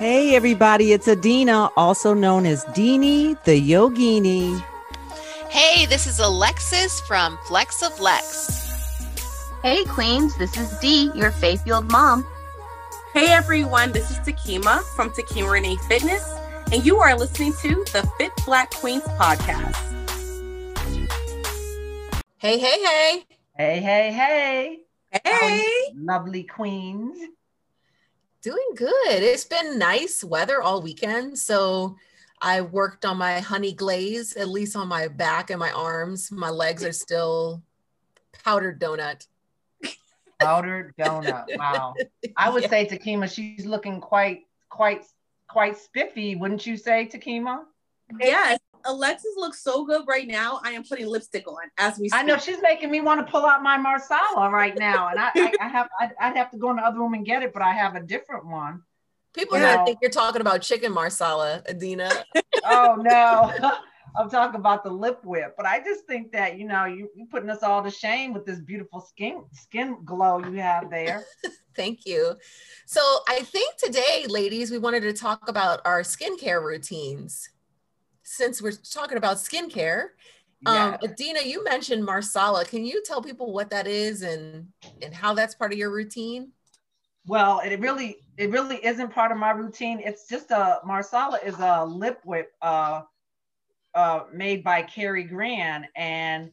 Hey, everybody, it's Adina, also known as Deanie the Yogini. Hey, this is Alexis from Flex of Lex. Hey, Queens, this is Dee, your faith fueled mom. Hey, everyone, this is Takima from Takima Renee Fitness, and you are listening to the Fit Black Queens podcast. Hey, hey, hey. Hey, hey, hey. Hey. Lovely queens. Doing good. It's been nice weather all weekend. So I worked on my honey glaze, at least on my back and my arms. My legs are still powdered donut. Powdered donut. Wow. I would Yeah. say Takima, she's looking quite, quite, quite spiffy, wouldn't you say, Takima? Yes, Alexis looks so good right now. I am putting lipstick on as we speak. I know she's making me want to pull out my Marsala right now, and I, I, I have, I'd, I'd have to go in the other room and get it, but I have a different one. People are Yeah. gonna think you're talking about chicken marsala, Adina. Oh no, I'm talking about the lip whip, but I just think that you know you you putting us all to shame with this beautiful skin skin glow you have there. Thank you. So I think today, ladies, we wanted to talk about our skincare routines. Since we're talking about skincare, um, Yeah. Adina, you mentioned Marsala. Can you tell people what that is and and how that's part of your routine? Well, it really it really isn't part of my routine. It's just a Marsala is a lip whip uh uh made by Kari Gran and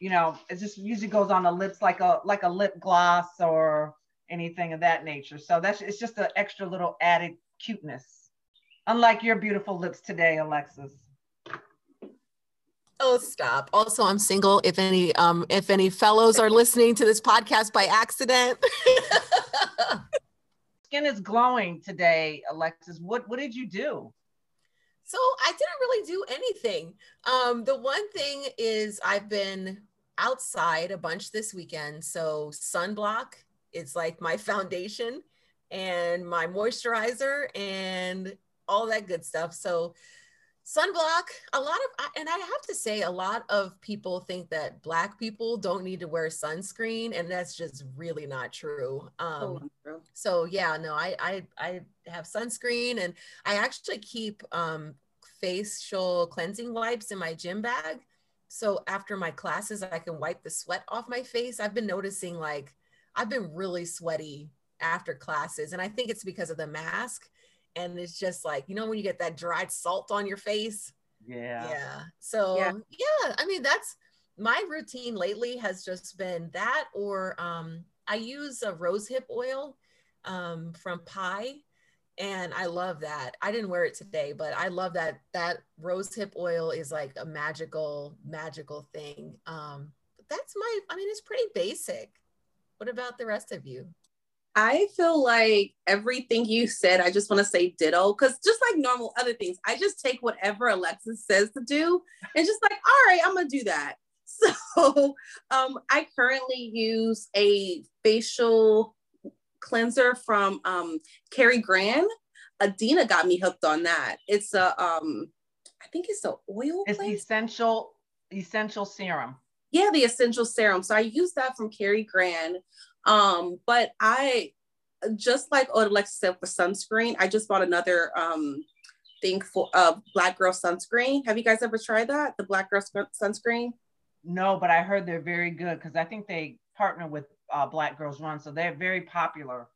you know it just usually goes on the lips like a like a lip gloss or anything of that nature. So that's it's just an extra little added cuteness. Unlike your beautiful lips today, Alexis. Oh, stop. Also, I'm single. If any um if any fellows are listening to this podcast by accident. Skin is glowing today, Alexis. What what did you do? So I didn't really do anything. Um, the one thing is I've been outside a bunch this weekend. So sunblock is like my foundation and my moisturizer and all that good stuff. So sunblock, a lot of, and I have to say, a lot of people think that Black people don't need to wear sunscreen, and that's just really not true. Um, Oh, so yeah no i i i have sunscreen and i actually keep um facial cleansing wipes in my gym bag. So after my classes i can wipe the sweat off my face. I've been noticing like i've been really sweaty after classes and i think it's because of the mask and it's just like you know when you get that dried salt on your face Yeah. yeah. So Yeah. yeah. I mean that's my routine lately has just been that or um I use a rose hip oil um from Pai and I love that. I didn't wear it today, but I love that that rose hip oil is like a magical magical thing. Um that's my I mean it's pretty basic. What about the rest of you? I feel like everything you said, I just want to say ditto. Because just like normal other things, I just take whatever Alexis says to do and just like, all right, I'm to do that. So um, I currently use a facial cleanser from um, Kari Gran. Adina got me hooked on that. It's a, um, I think it's an oil It's cleanser. essential essential serum. yeah the essential serum so i use that from Kari Gran um but i just like Alexa said for sunscreen i just bought another um thing for uh black girl sunscreen have you guys ever tried that the black girl sunscreen No, but I heard they're very good because I think they partner with uh, Black Girls Run, so they're very popular.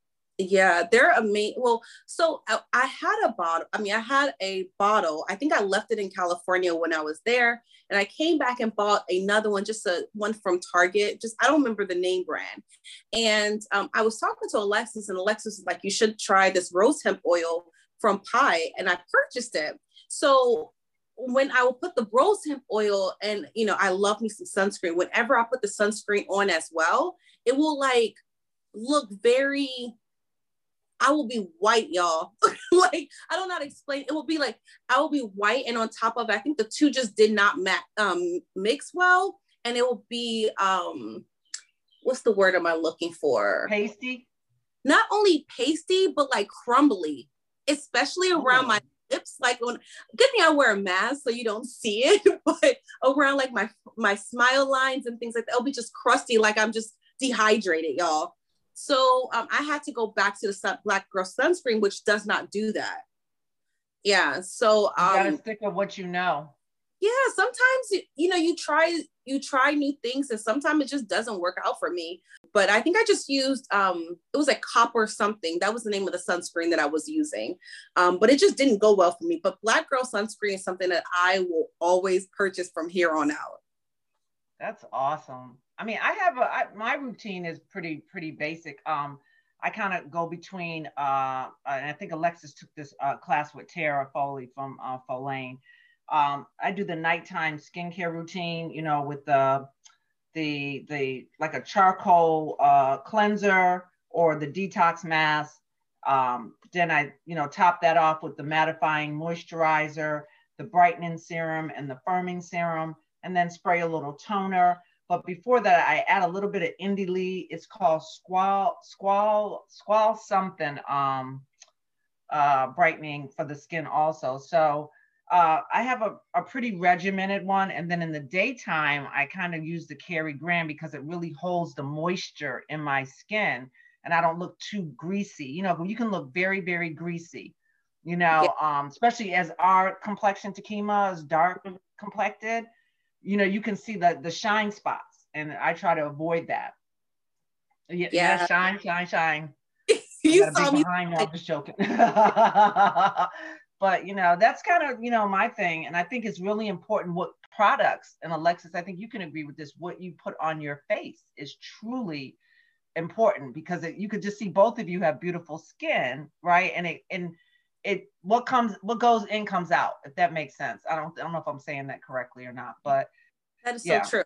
Yeah they're amazing well so I, I had a bottle i mean i had a bottle i think i left it in california when i was there and i came back and bought another one just a one from target just i don't remember the name brand and um, i was talking to alexis and alexis was like you should try this rose hemp oil from Pai, and i purchased it so when I will put the rose hemp oil and you know I love me some sunscreen. Whenever I put the sunscreen on as well, it will like look very I will be white, y'all. like I don't know how to explain. It will be like I will be white, and on top of it, I think the two just did not ma- um, mix well, and it will be um, what's the word am I looking for? Pasty. Not only pasty, but like crumbly, especially around Oh. my lips. Like when good thing I wear a mask so you don't see it, but around like my my smile lines and things like that, it'll be just crusty, like I'm just dehydrated, y'all. So um, I had to go back to the sun, Black Girl sunscreen, which does not do that. Yeah. So you gotta um stick with what you know. yeah, sometimes you know you try you try new things and sometimes it just doesn't work out for me. But I think I just used um it was like copper something. That was the name of the sunscreen that I was using. Um, but it just didn't go well for me. But Black Girl sunscreen is something that I will always purchase from here on out. That's awesome. I mean, I have a I, my routine is pretty pretty basic. Um, I kind of go between uh, and I think Alexis took this uh, class with Tara Foley from uh, Follain. Um, I do the nighttime skincare routine, you know, with the the the like a charcoal uh, cleanser or the detox mask. Um, then I, you know, top that off with the mattifying moisturizer, the brightening serum, and the firming serum, and then spray a little toner. But before that, I add a little bit of Indie Lee. It's called Squall, Squall, Squall something um, uh, brightening for the skin also. So uh, I have a, a pretty regimented one. And then in the daytime, I kind of use the Kari Gran because it really holds the moisture in my skin and I don't look too greasy. You know, you can look very, very greasy, you know, um, especially as our complexion, Takima, is dark complected you know, you can see the the shine spots, and I try to avoid that. Yeah, yeah. shine, shine, shine. you saw me behind. No, I'm just joking. but you know, that's kind of you know my thing, and I think it's really important what products. And Alexis, I think you can agree with this. What you put on your face is truly important because it, you could just see both of you have beautiful skin, right? And it and it what comes what goes in comes out if that makes sense i don't i don't know if i'm saying that correctly or not but that is yeah. so true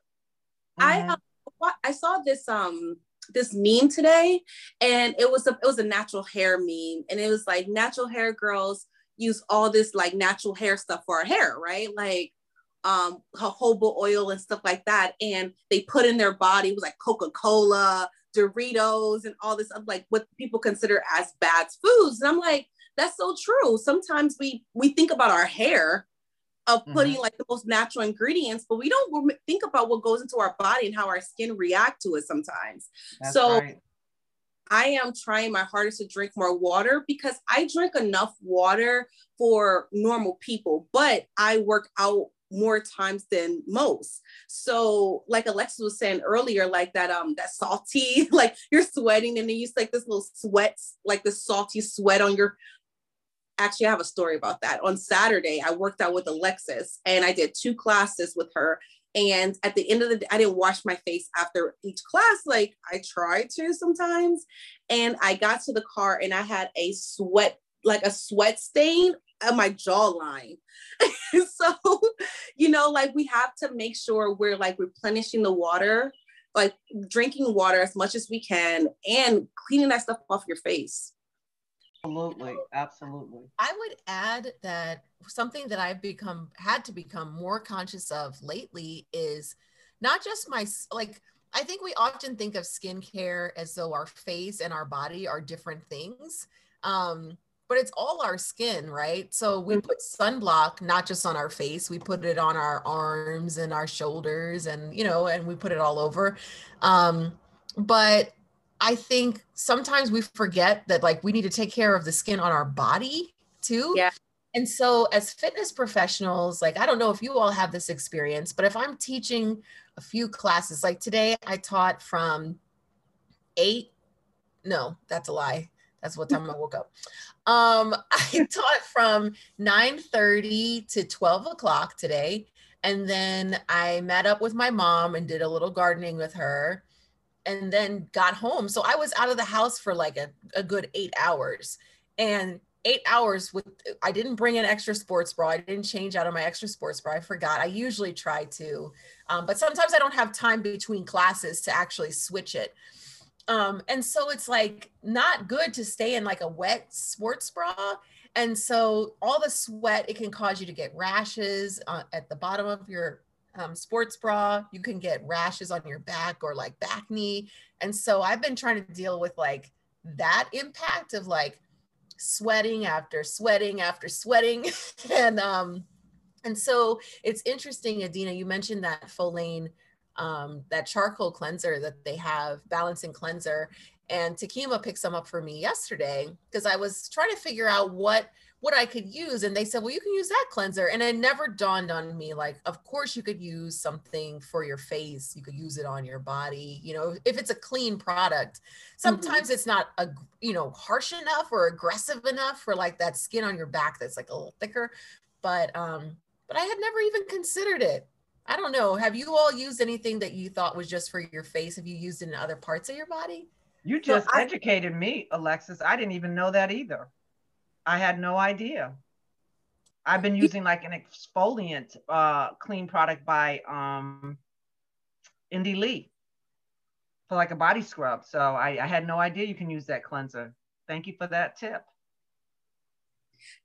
mm-hmm. i uh, i saw this um this meme today and it was a it was a natural hair meme and it was like natural hair girls use all this like natural hair stuff for our hair right like um jojoba oil and stuff like that and they put in their body it was like coca-cola doritos and all this like what people consider as bad foods and i'm like that's so true. Sometimes we we think about our hair of putting mm-hmm. like the most natural ingredients, but we don't think about what goes into our body and how our skin react to it sometimes. That's so right. I am trying my hardest to drink more water because I drink enough water for normal people, but I work out more times than most. So like Alexis was saying earlier, like that um that salty, like you're sweating and then you like this little sweat, like the salty sweat on your actually I have a story about that. On Saturday, I worked out with Alexis and I did two classes with her. And at the end of the day, I didn't wash my face after each class. Like I tried to sometimes. And I got to the car and I had a sweat, like a sweat stain on my jawline. so, you know, like we have to make sure we're like replenishing the water, like drinking water as much as we can and cleaning that stuff off your face. Absolutely, absolutely. I would add that something that I've become had to become more conscious of lately is not just my like I think we often think of skincare as though our face and our body are different things. Um, but it's all our skin, right? So we put sunblock not just on our face, we put it on our arms and our shoulders and you know, and we put it all over. Um, but I think sometimes we forget that like we need to take care of the skin on our body too. Yeah. And so as fitness professionals, like I don't know if you all have this experience, but if I'm teaching a few classes, like today I taught from eight, no, that's a lie. That's what time I woke up. Um, I taught from 9 30 to 12 o'clock today. And then I met up with my mom and did a little gardening with her and then got home. So I was out of the house for like a, a good eight hours. And eight hours with I didn't bring an extra sports bra. I didn't change out of my extra sports bra. I forgot. I usually try to, um, but sometimes I don't have time between classes to actually switch it. Um, and so it's like not good to stay in like a wet sports bra. And so all the sweat, it can cause you to get rashes uh, at the bottom of your um, sports bra. You can get rashes on your back or like bacne. And so I've been trying to deal with like that impact of like sweating after sweating after sweating. and um, and so it's interesting, Adina, you mentioned that Follain, um, that charcoal cleanser that they have, balancing cleanser. And Takima picked some up for me yesterday because I was trying to figure out what what I could use. And they said, well, you can use that cleanser. And it never dawned on me, like, of course you could use something for your face. You could use it on your body. You know, if it's a clean product, sometimes mm-hmm. it's not, a, you know, harsh enough or aggressive enough for like that skin on your back that's like a little thicker. But, um, but I had never even considered it. I don't know. Have you all used anything that you thought was just for your face? Have you used it in other parts of your body? You just so I, educated me, Alexis. I didn't even know that either. I had no idea. I've been using like an exfoliant uh, clean product by um, Indie Lee for like a body scrub. So I, I had no idea you can use that cleanser. Thank you for that tip.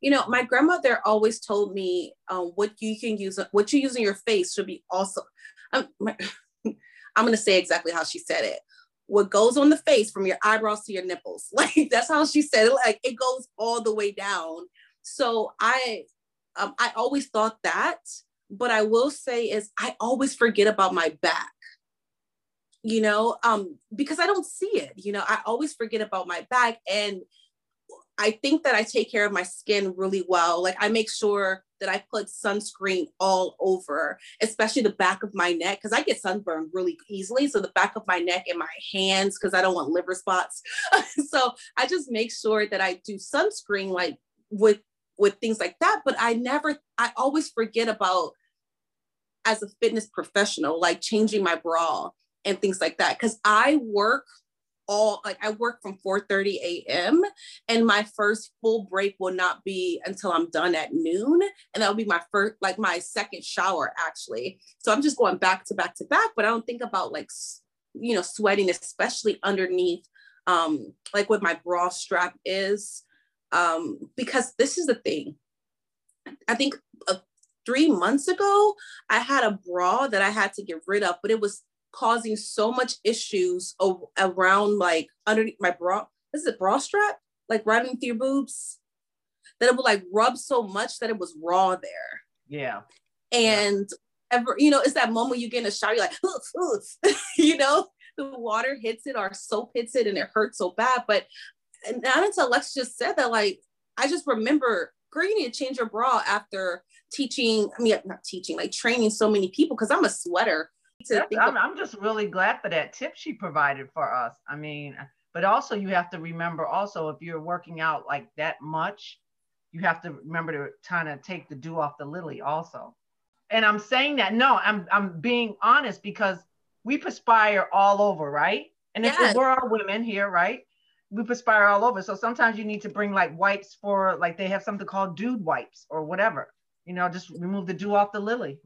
You know, my grandmother always told me um, what you can use, what you use in your face should be also. I'm, I'm going to say exactly how she said it what goes on the face from your eyebrows to your nipples. Like that's how she said it. Like it goes all the way down. So I, um, I always thought that, but I will say is I always forget about my back. You know, um, because I don't see it. You know, I always forget about my back, and I think that I take care of my skin really well. Like I make sure that I put sunscreen all over, especially the back of my neck, because I get sunburned really easily. So the back of my neck and my hands, because I don't want liver spots. so I just make sure that I do sunscreen like with with things like that. But I never, I always forget about as a fitness professional, like changing my bra and things like that. Cause I work all like I work from 4:30 a.m. and my first full break will not be until I'm done at noon and that'll be my first like my second shower actually. So I'm just going back to back to back but I don't think about like you know sweating especially underneath um like what my bra strap is um because this is the thing. I think uh, 3 months ago I had a bra that I had to get rid of but it was causing so much issues o- around like underneath my bra. This is a bra strap, like running through your boobs, that it would like rub so much that it was raw there. Yeah. And yeah. ever, you know, it's that moment you get in a shower, you're like, you know, the water hits it or soap hits it and it hurts so bad. But not until Lex just said that, like, I just remember, girl, you need to change your bra after teaching, I mean, not teaching, like training so many people, because I'm a sweater I'm, I'm just really glad for that tip she provided for us. I mean, but also you have to remember also if you're working out like that much, you have to remember to kind of take the dew off the lily also. And I'm saying that no, I'm I'm being honest because we perspire all over, right? And if yes. we're all women here, right? We perspire all over. So sometimes you need to bring like wipes for like they have something called dude wipes or whatever. You know, just remove the dew off the lily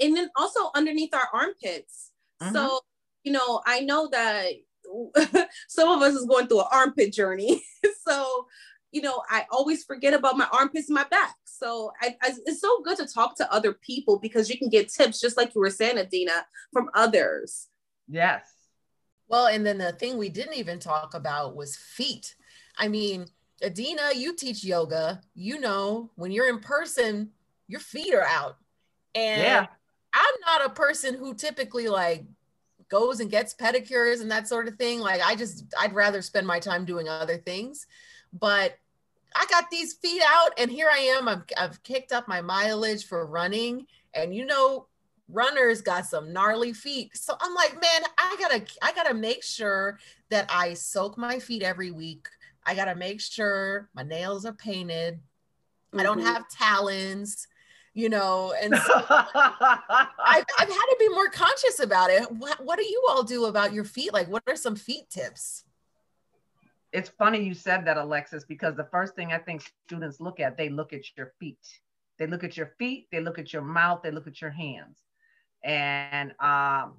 and then also underneath our armpits. Mm-hmm. So, you know, I know that some of us is going through an armpit journey. so, you know, I always forget about my armpits and my back. So I, I, it's so good to talk to other people because you can get tips, just like you were saying, Adina, from others. Yes. Well, and then the thing we didn't even talk about was feet. I mean, Adina, you teach yoga. You know, when you're in person, your feet are out. And yeah. I'm not a person who typically like goes and gets pedicures and that sort of thing. Like I just I'd rather spend my time doing other things. But I got these feet out and here I am. I've, I've kicked up my mileage for running and you know runners got some gnarly feet. So I'm like, man, I got to I got to make sure that I soak my feet every week. I got to make sure my nails are painted. Mm-hmm. I don't mm-hmm. have talons you know and so I've, I've, had to be more conscious about it. What, what do you all do about your feet? Like what are some feet tips? It's funny you said that alexis because the first thing i think students look at they look at your feet. They look at your feet they look at your mouth they look at your hands. And um,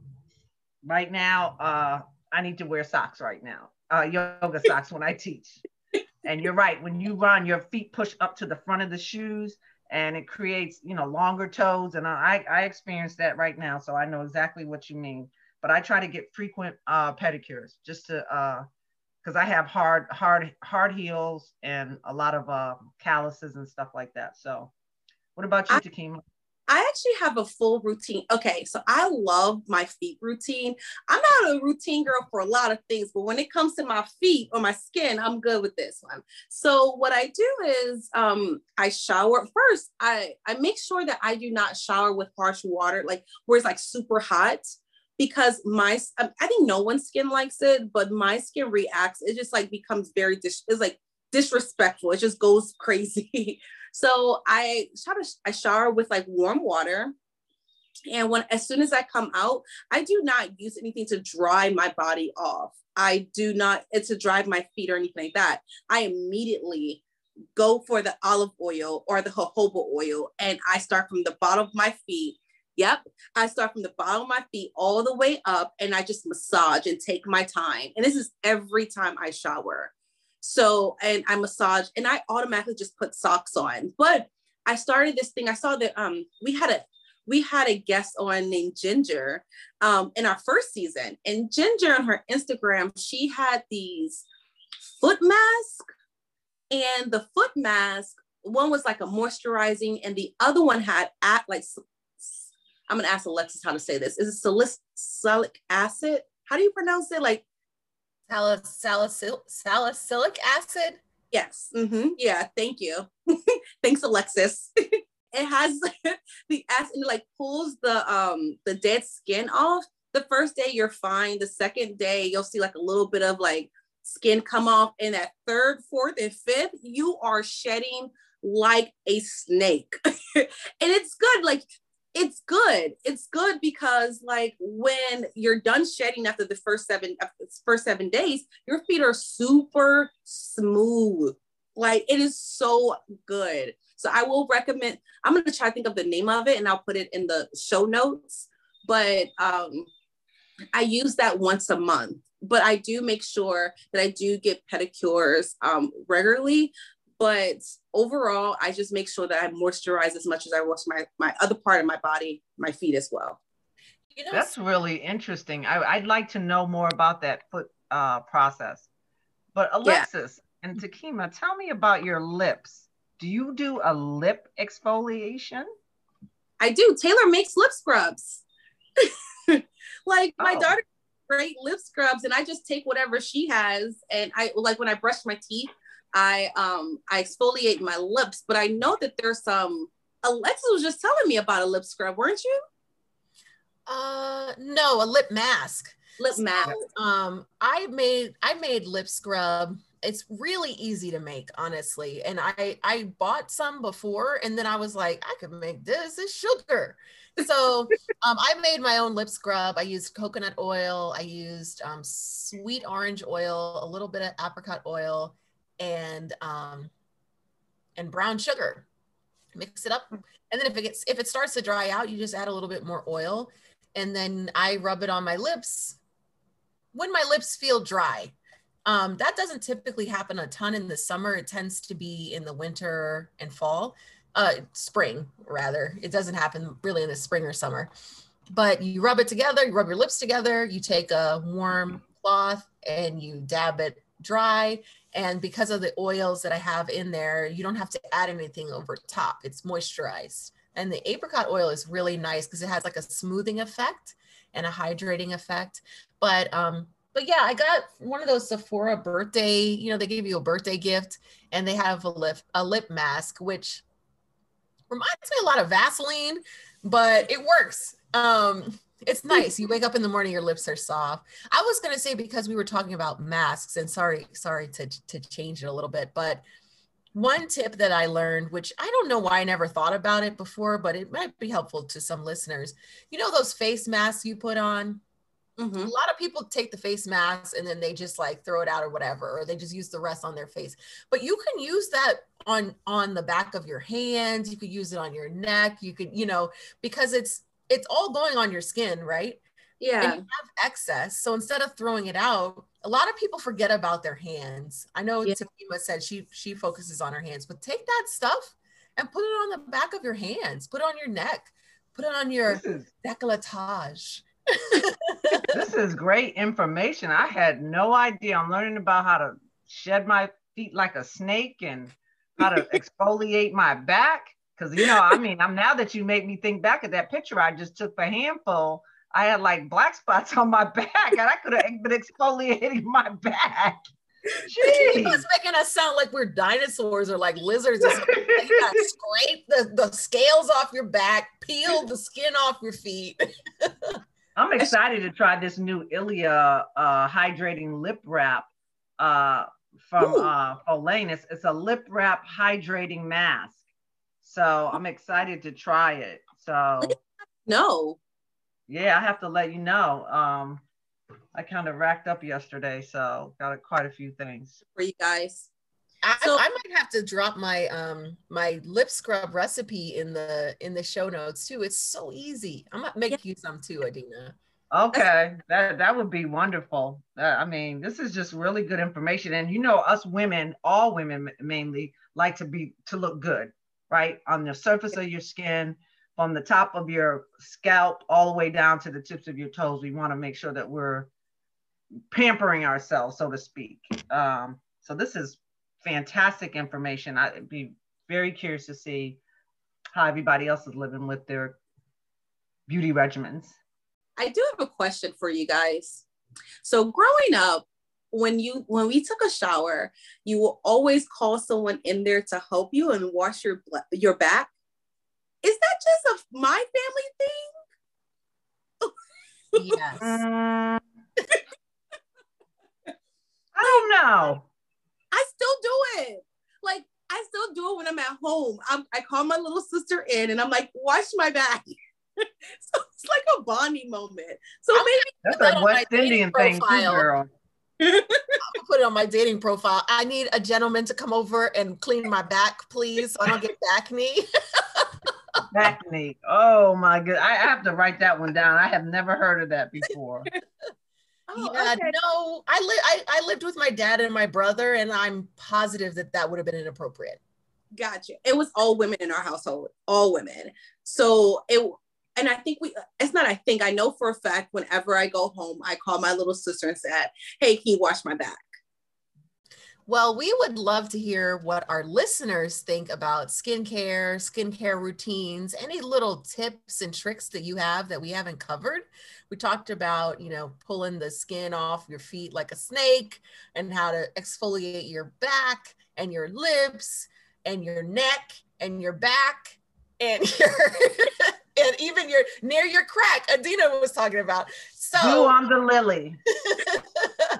right now uh, i need to wear socks right now uh, yoga socks when i teach. And you're right when you run your feet push up to the front of the shoes and it creates you know longer toes and i i experience that right now so i know exactly what you mean but i try to get frequent uh pedicures just to uh because i have hard hard hard heels and a lot of uh calluses and stuff like that so what about you Takima? I actually have a full routine. Okay, so I love my feet routine. I'm not a routine girl for a lot of things, but when it comes to my feet or my skin, I'm good with this one. So what I do is um, I shower first. I I make sure that I do not shower with harsh water, like where it's like super hot, because my I think no one's skin likes it, but my skin reacts. It just like becomes very dis- it's like disrespectful. It just goes crazy. So I try to I shower with like warm water. And when as soon as I come out, I do not use anything to dry my body off. I do not it's to dry my feet or anything like that. I immediately go for the olive oil or the jojoba oil and I start from the bottom of my feet. Yep. I start from the bottom of my feet all the way up and I just massage and take my time. And this is every time I shower. So, and I massage and I automatically just put socks on. But I started this thing. I saw that um we had a we had a guest on named Ginger um in our first season. And Ginger on her Instagram, she had these foot mask. And the foot mask, one was like a moisturizing, and the other one had at like I'm gonna ask Alexis how to say this. Is it salicylic acid? How do you pronounce it? Like Salicylic, salicylic acid? Yes. Mm-hmm. Yeah. Thank you. Thanks, Alexis. it has the acid and like pulls the um the dead skin off. The first day you're fine. The second day you'll see like a little bit of like skin come off. And that third, fourth, and fifth, you are shedding like a snake. and it's good. Like it's good. It's good because like when you're done shedding after the first seven first seven days, your feet are super smooth. Like it is so good. So I will recommend. I'm gonna try to think of the name of it and I'll put it in the show notes. But um, I use that once a month. But I do make sure that I do get pedicures um, regularly but overall, I just make sure that I moisturize as much as I wash my, my other part of my body, my feet as well. You know, That's really interesting. I, would like to know more about that foot uh, process. But Alexis yeah. and Takima, tell me about your lips. Do you do a lip exfoliation? I do. Taylor makes lip scrubs. like my oh. daughter great lip scrubs and I just take whatever she has and I like when I brush my teeth I um I exfoliate my lips, but I know that there's some Alexis was just telling me about a lip scrub, weren't you? Uh no, a lip mask. Lip so, mask. Um I made I made lip scrub. It's really easy to make, honestly. And I I bought some before and then I was like, I could make this. It's sugar. So um, I made my own lip scrub. I used coconut oil. I used um, sweet orange oil, a little bit of apricot oil, and um, and brown sugar. Mix it up, and then if it gets if it starts to dry out, you just add a little bit more oil, and then I rub it on my lips when my lips feel dry. Um, that doesn't typically happen a ton in the summer. It tends to be in the winter and fall, uh, spring rather. It doesn't happen really in the spring or summer. But you rub it together, you rub your lips together, you take a warm cloth and you dab it dry and because of the oils that I have in there, you don't have to add anything over top. It's moisturized. And the apricot oil is really nice because it has like a smoothing effect and a hydrating effect. But um, but yeah, I got one of those Sephora birthday, you know, they give you a birthday gift and they have a lip a lip mask, which reminds me a lot of Vaseline, but it works. Um, it's nice. You wake up in the morning, your lips are soft. I was gonna say because we were talking about masks, and sorry, sorry to to change it a little bit, but one tip that I learned, which I don't know why I never thought about it before, but it might be helpful to some listeners. You know those face masks you put on? Mm-hmm. A lot of people take the face mask and then they just like throw it out or whatever, or they just use the rest on their face. But you can use that on on the back of your hands. You could use it on your neck. You could, you know, because it's it's all going on your skin, right? Yeah. And you have excess. So instead of throwing it out, a lot of people forget about their hands. I know yeah. Takima said she she focuses on her hands, but take that stuff and put it on the back of your hands, put it on your neck, put it on your is, décolletage. this is great information. I had no idea. I'm learning about how to shed my feet like a snake and how to exfoliate my back Because you know, I mean, I'm now that you make me think back at that picture I just took for handful. I had like black spots on my back, and I could have been exfoliating my back. He was making us sound like we're dinosaurs or like lizards or something. you gotta scrape the, the scales off your back, peel the skin off your feet. I'm excited to try this new Ilia uh, hydrating lip wrap uh, from uh, Follain. It's, it's a lip wrap hydrating mask. So I'm excited to try it. So no. Yeah, I have to let you know. Um, I kind of racked up yesterday, so got a, quite a few things for you guys. I, so, I might have to drop my um my lip scrub recipe in the in the show notes too. It's so easy. I'm gonna make yeah. you some too, Adina. Okay, that that would be wonderful. Uh, I mean, this is just really good information, and you know, us women, all women mainly, like to be to look good, right, on the surface of your skin, from the top of your scalp all the way down to the tips of your toes. We want to make sure that we're pampering ourselves, so to speak. Um, so this is fantastic information. I'd be very curious to see how everybody else is living with their beauty regimens. I do have a question for you guys. So growing up, when you when we took a shower, you will always call someone in there to help you and wash your your back. Is that just a my family thing? yes. Um, I don't know. I still do it. Like I still do it when I'm at home. I'm, I call my little sister in and I'm like, wash my back. so it's like a Bonnie moment. So maybe that's a West Indian thing too, girl. I'll put it on my dating profile. I need a gentleman to come over and clean my back, please, so I don't get bacne. back knee. Oh my god. I have to write that one down. I have never heard of that before. Oh, yeah, uh, okay. no, I, li- I I lived with my dad and my brother, and I'm positive that that would have been inappropriate. Gotcha. It was all women in our household, all women. So it, and I think we, it's not. I think I know for a fact. Whenever I go home, I call my little sister and said, "Hey, can you wash my back?" Well, we would love to hear what our listeners think about skincare, skincare routines, any little tips and tricks that you have that we haven't covered. We talked about, you know, pulling the skin off your feet like a snake and how to exfoliate your back and your lips and your neck and your back and your and even your near your crack. Adina was talking about. So you on the lily.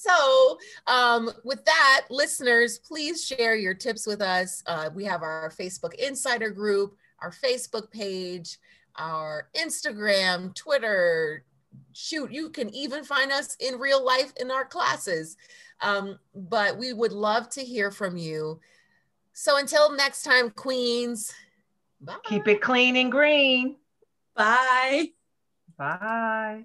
so um, with that listeners please share your tips with us uh, we have our facebook insider group our facebook page our instagram twitter shoot you can even find us in real life in our classes um, but we would love to hear from you so until next time queens bye. keep it clean and green bye bye